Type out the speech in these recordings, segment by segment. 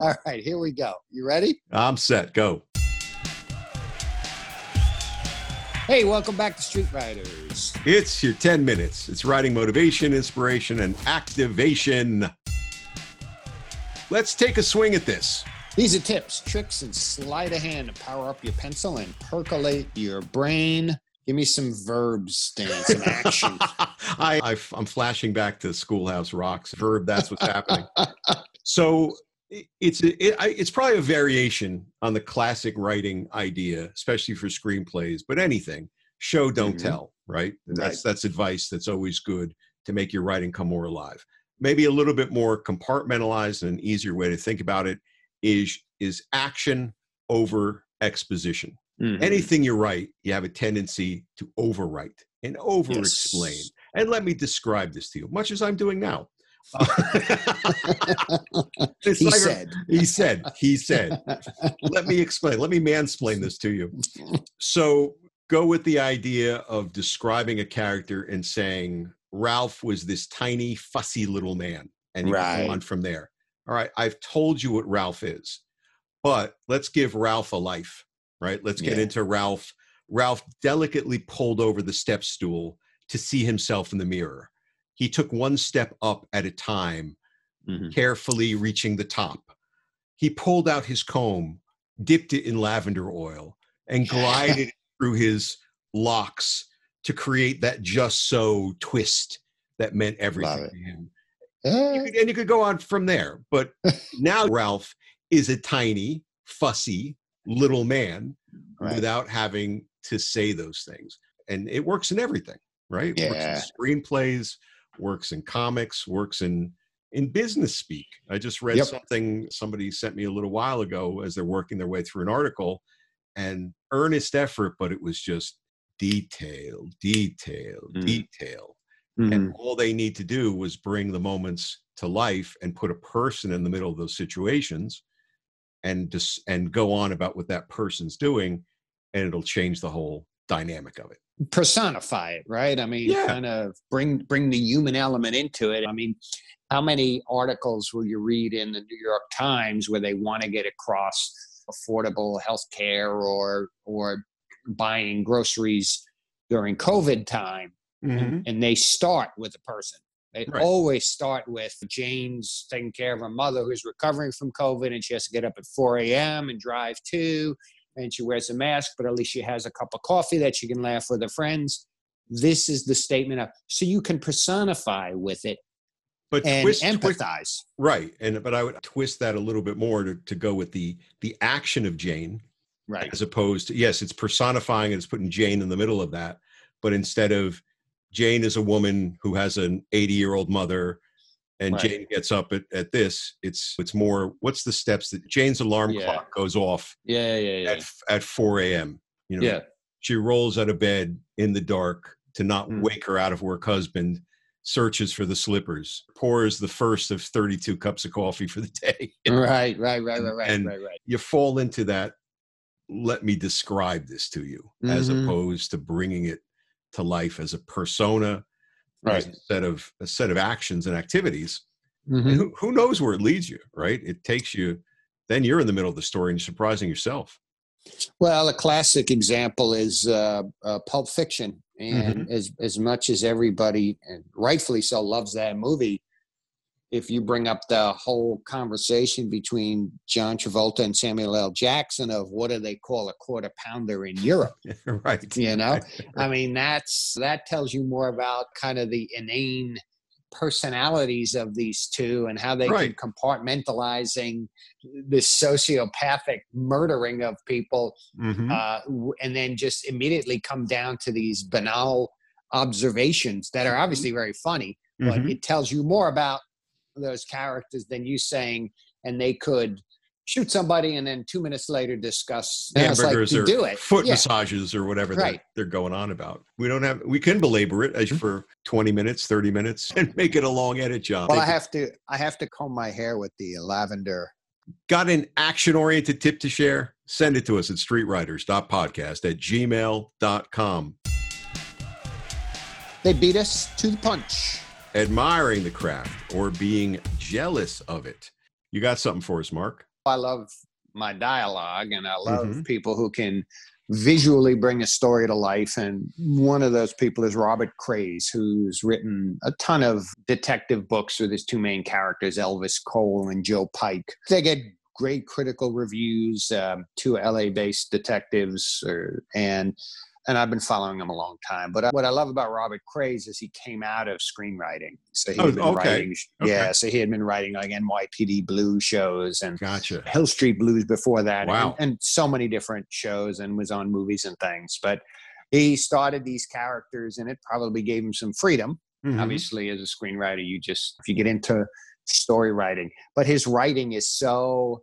All right, here we go. You ready? I'm set. Go. Hey, welcome back to Street Writers. It's your 10 minutes. It's riding motivation, inspiration, and activation. Let's take a swing at this. These are tips, tricks, and sleight of hand to power up your pencil and percolate your brain. Give me some verbs, Dan, some action. I, I, am flashing back to Schoolhouse Rocks. Verb, that's what's happening. So it's a, it, it's probably a variation on the classic writing idea, especially for screenplays. But anything, show don't mm-hmm. tell, right? That's right. that's advice that's always good to make your writing come more alive. Maybe a little bit more compartmentalized and an easier way to think about it is is action over exposition. Mm-hmm. Anything you write, you have a tendency to overwrite and over explain. Yes. And let me describe this to you, much as I'm doing now. he like said. he said. He said. Let me explain. Let me mansplain this to you. So go with the idea of describing a character and saying Ralph was this tiny, fussy little man, and you right. go on from there. All right, I've told you what Ralph is, but let's give Ralph a life. Right? Let's get yeah. into Ralph. Ralph delicately pulled over the step stool to see himself in the mirror he took one step up at a time, mm-hmm. carefully reaching the top. He pulled out his comb, dipped it in lavender oil, and glided through his locks to create that just so twist that meant everything to him. Uh, you could, and you could go on from there. But now Ralph is a tiny, fussy little man right. without having to say those things. And it works in everything, right? Yeah. Works in screenplays, works in comics, works in in business speak. I just read yep. something somebody sent me a little while ago as they're working their way through an article and earnest effort, but it was just detail, detail, mm. detail. Mm-hmm. And all they need to do was bring the moments to life and put a person in the middle of those situations and just and go on about what that person's doing and it'll change the whole dynamic of it personify it, right? I mean, yeah. kind of bring bring the human element into it. I mean, how many articles will you read in the New York Times where they want to get across affordable health care or or buying groceries during COVID time, mm-hmm. and, and, they start with a person. They right. always start with Jane's taking care of her mother who's recovering from COVID, and she has to get up at 4 a.m. and drive to and she wears a mask, but at least she has a cup of coffee that she can laugh with her friends. This is the statement of so you can personify with it but and twist, empathize. Twist, right. And but I would twist that a little bit more to, to go with the the action of Jane. Right. As opposed to yes, it's personifying and it's putting Jane in the middle of that. But instead of Jane is a woman who has an 80 year old mother and right. Jane gets up at, at this, it's it's more what's the steps that Jane's alarm yeah. clock goes off yeah, yeah, yeah. At, at 4 a.m. You know, yeah. she rolls out of bed in the dark to not mm. wake her out of work husband, searches for the slippers, pours the first of 32 cups of coffee for the day. Right, right, right, right, right, and right, right. You fall into that. Let me describe this to you, mm-hmm. as opposed to bringing it to life as a persona right. a set of a set of actions and activities. Mm-hmm. And who, who knows where it leads you, right? It takes you, then you're in the middle of the story and you're surprising yourself. Well, a classic example is uh, uh, Pulp Fiction, and mm-hmm. as as much as everybody, and rightfully so, loves that movie, if you bring up the whole conversation between John Travolta and Samuel L. Jackson of what do they call a quarter pounder in Europe, right? You know, I mean that's that tells you more about kind of the inane personalities of these two and how they right. can compartmentalizing this sociopathic murdering of people mm-hmm. uh, and then just immediately come down to these banal observations that are obviously very funny but mm-hmm. it tells you more about those characters than you saying, and they could shoot somebody and then two minutes later discuss hamburgers like, or do it. foot yeah. massages or whatever right. they're, they're, going on about. We don't have we can belabor it as mm-hmm. for 20 minutes, 30 minutes and make it a long edit job. Well, I have to I have to comb my hair with the lavender. Got an action oriented tip to share? Send it to us at streetwriters.podcast at gmail.com. They beat us to the punch admiring the craft or being jealous of it. You got something for us, Mark? I love my dialogue and I love mm-hmm. people who can visually bring a story to life. And one of those people is Robert Crais, who's written a ton of detective books with his two main characters, Elvis Cole and Joe Pike. They get great critical reviews, um, two LA based detectives, or, and and I've been following him a long time. But what I love about Robert Crais is he came out of screenwriting. So he oh, been okay. writing, okay. yeah. So he had been writing like NYPD Blue shows and gotcha. Hill Street Blues before that, wow. and, and so many different shows, and was on movies and things. But he started these characters, and it probably gave him some freedom. Mm-hmm. Obviously, as a screenwriter, you just if you get into story writing, but his writing is so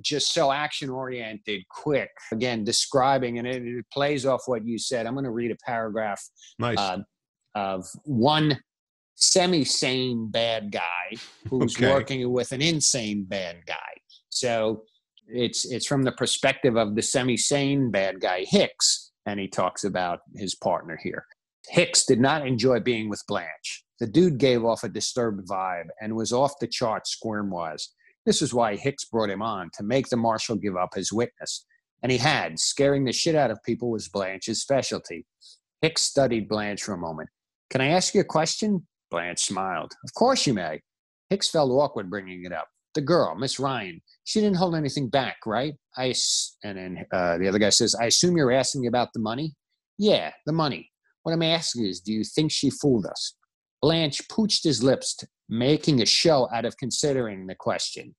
just so action oriented, quick. Again, describing, and it, it, plays off what you said. I'm going to read a paragraph nice. uh, of one semi sane bad guy who's okay. working with an insane bad guy. So it's it's from the perspective of the semi sane bad guy Hicks, and he talks about his partner here. Hicks did not enjoy being with Blanche. The dude gave off a disturbed vibe and was off the chart squirm wise. This is why Hicks brought him on to make the marshal give up his witness. And he had. Scaring the shit out of people was Blanche's specialty. Hicks studied Blanche for a moment. Can I ask you a question? Blanche smiled. Of course you may. Hicks felt awkward bringing it up. The girl, Miss Ryan, she didn't hold anything back, right? I and then uh, the other guy says, "I assume you're asking about the money." Yeah, the money. What I'm asking is, do you think she fooled us? Blanche pooched his lips, making a show out of considering the question.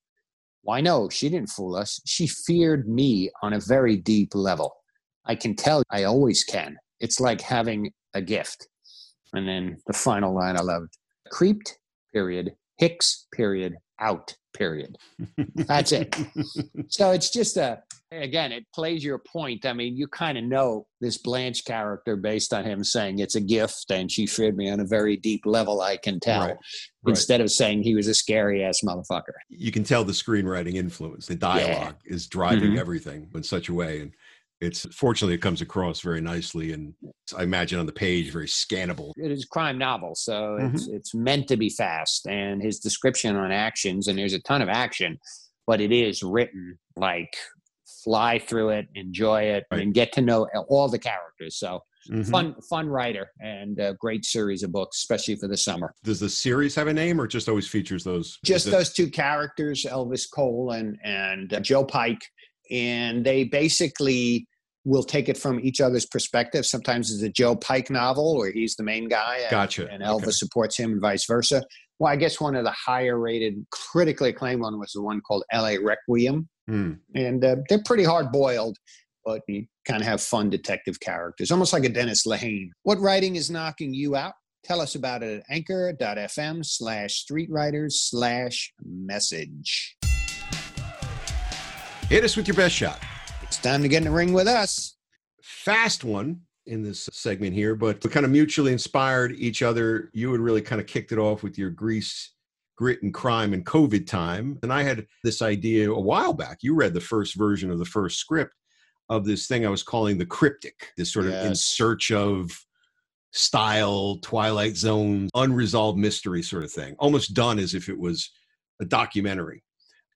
Why, no, she didn't fool us. She feared me on a very deep level. I can tell I always can. It's like having a gift. And then the final line I loved creeped, period, Hicks, period, out, period. That's it. so it's just a, again, it plays your point. I mean, you kind of know this Blanche character based on him saying it's a gift and she feared me on a very deep level, I can tell. Right. Instead of saying he was a scary ass motherfucker. You can tell the screenwriting influence. The dialogue yeah. is driving mm-hmm. everything in such a way. And it's fortunately it comes across very nicely and i imagine on the page very scannable it is crime novel so mm-hmm. it's it's meant to be fast and his description on actions and there's a ton of action but it is written like fly through it enjoy it right. and get to know all the characters so mm-hmm. fun fun writer and a great series of books especially for the summer does the series have a name or just always features those just those two characters elvis cole and and uh, joe pike and they basically will take it from each other's perspective. Sometimes it's a Joe Pike novel where he's the main guy, and, gotcha. and Elvis okay. supports him, and vice versa. Well, I guess one of the higher rated, critically acclaimed one was the one called L.A. Requiem, mm. and uh, they're pretty hard boiled, but you kind of have fun detective characters, almost like a Dennis Lehane. What writing is knocking you out? Tell us about it at anchor.fm slash streetwriters slash message. Hit us with your best shot. It's time to get in the ring with us. Fast one in this segment here, but we kind of mutually inspired each other. You had really kind of kicked it off with your Grease, grit, and crime and COVID time. And I had this idea a while back. You read the first version of the first script of this thing I was calling the cryptic, this sort of in search of style, Twilight Zone, unresolved mystery sort of thing, almost done as if it was a documentary.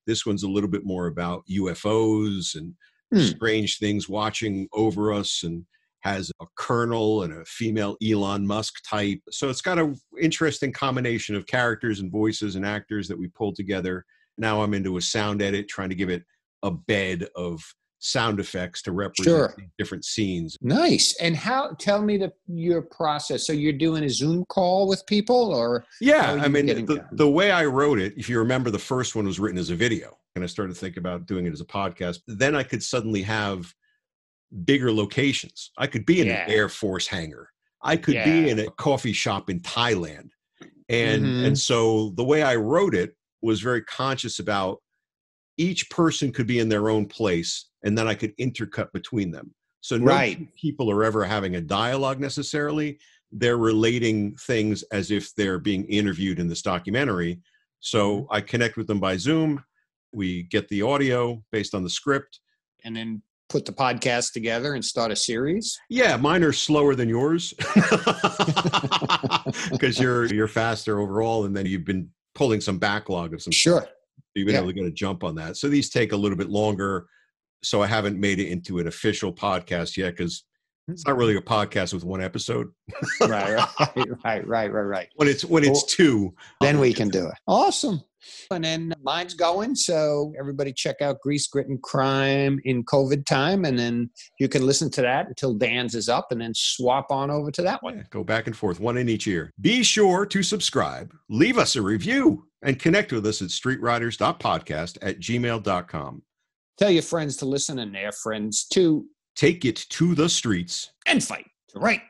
This one's a little bit more about UFOs and hmm. strange things watching over us and has a colonel and a female Elon Musk type. So it's got an interesting combination of characters and voices and actors that we pulled together. Now I'm into a sound edit, trying to give it a bed of sound effects to represent sure. different scenes. Nice. And how? Tell me the your process. So you're doing a Zoom call with people, or yeah? I mean, the, the way I wrote it, if you remember, the first one was written as a video, and I started to think about doing it as a podcast. Then I could suddenly have bigger locations. I could be in yeah. an Air Force hangar. I could yeah. be in a coffee shop in Thailand. And mm-hmm. and so the way I wrote it was very conscious about each person could be in their own place and then I could intercut between them. So no right. people are ever having a dialogue necessarily. They're relating things as if they're being interviewed in this documentary. So mm-hmm. I connect with them by Zoom. We get the audio based on the script. And then put the podcast together and start a series? Yeah, mine are slower than yours because you're you're faster overall, and then you've been pulling some backlog of some sure You've been yeah. able to get a jump on that. So these take a little bit longer. So I haven't made it into an official podcast yet because it's not really a podcast with one episode. right, right, right, right, right, right. When it's when it's two, then we can do it. Awesome. And then mine's going. So everybody check out Grease, Grit, and Crime in COVID time. And then you can listen to that until Dan's is up and then swap on over to that one. Yeah, go back and forth, one in each ear. Be sure to subscribe, leave us a review, and connect with us at streetwriters.podcast at gmail.com. Tell your friends to listen and their friends to take it to the streets and fight. Right.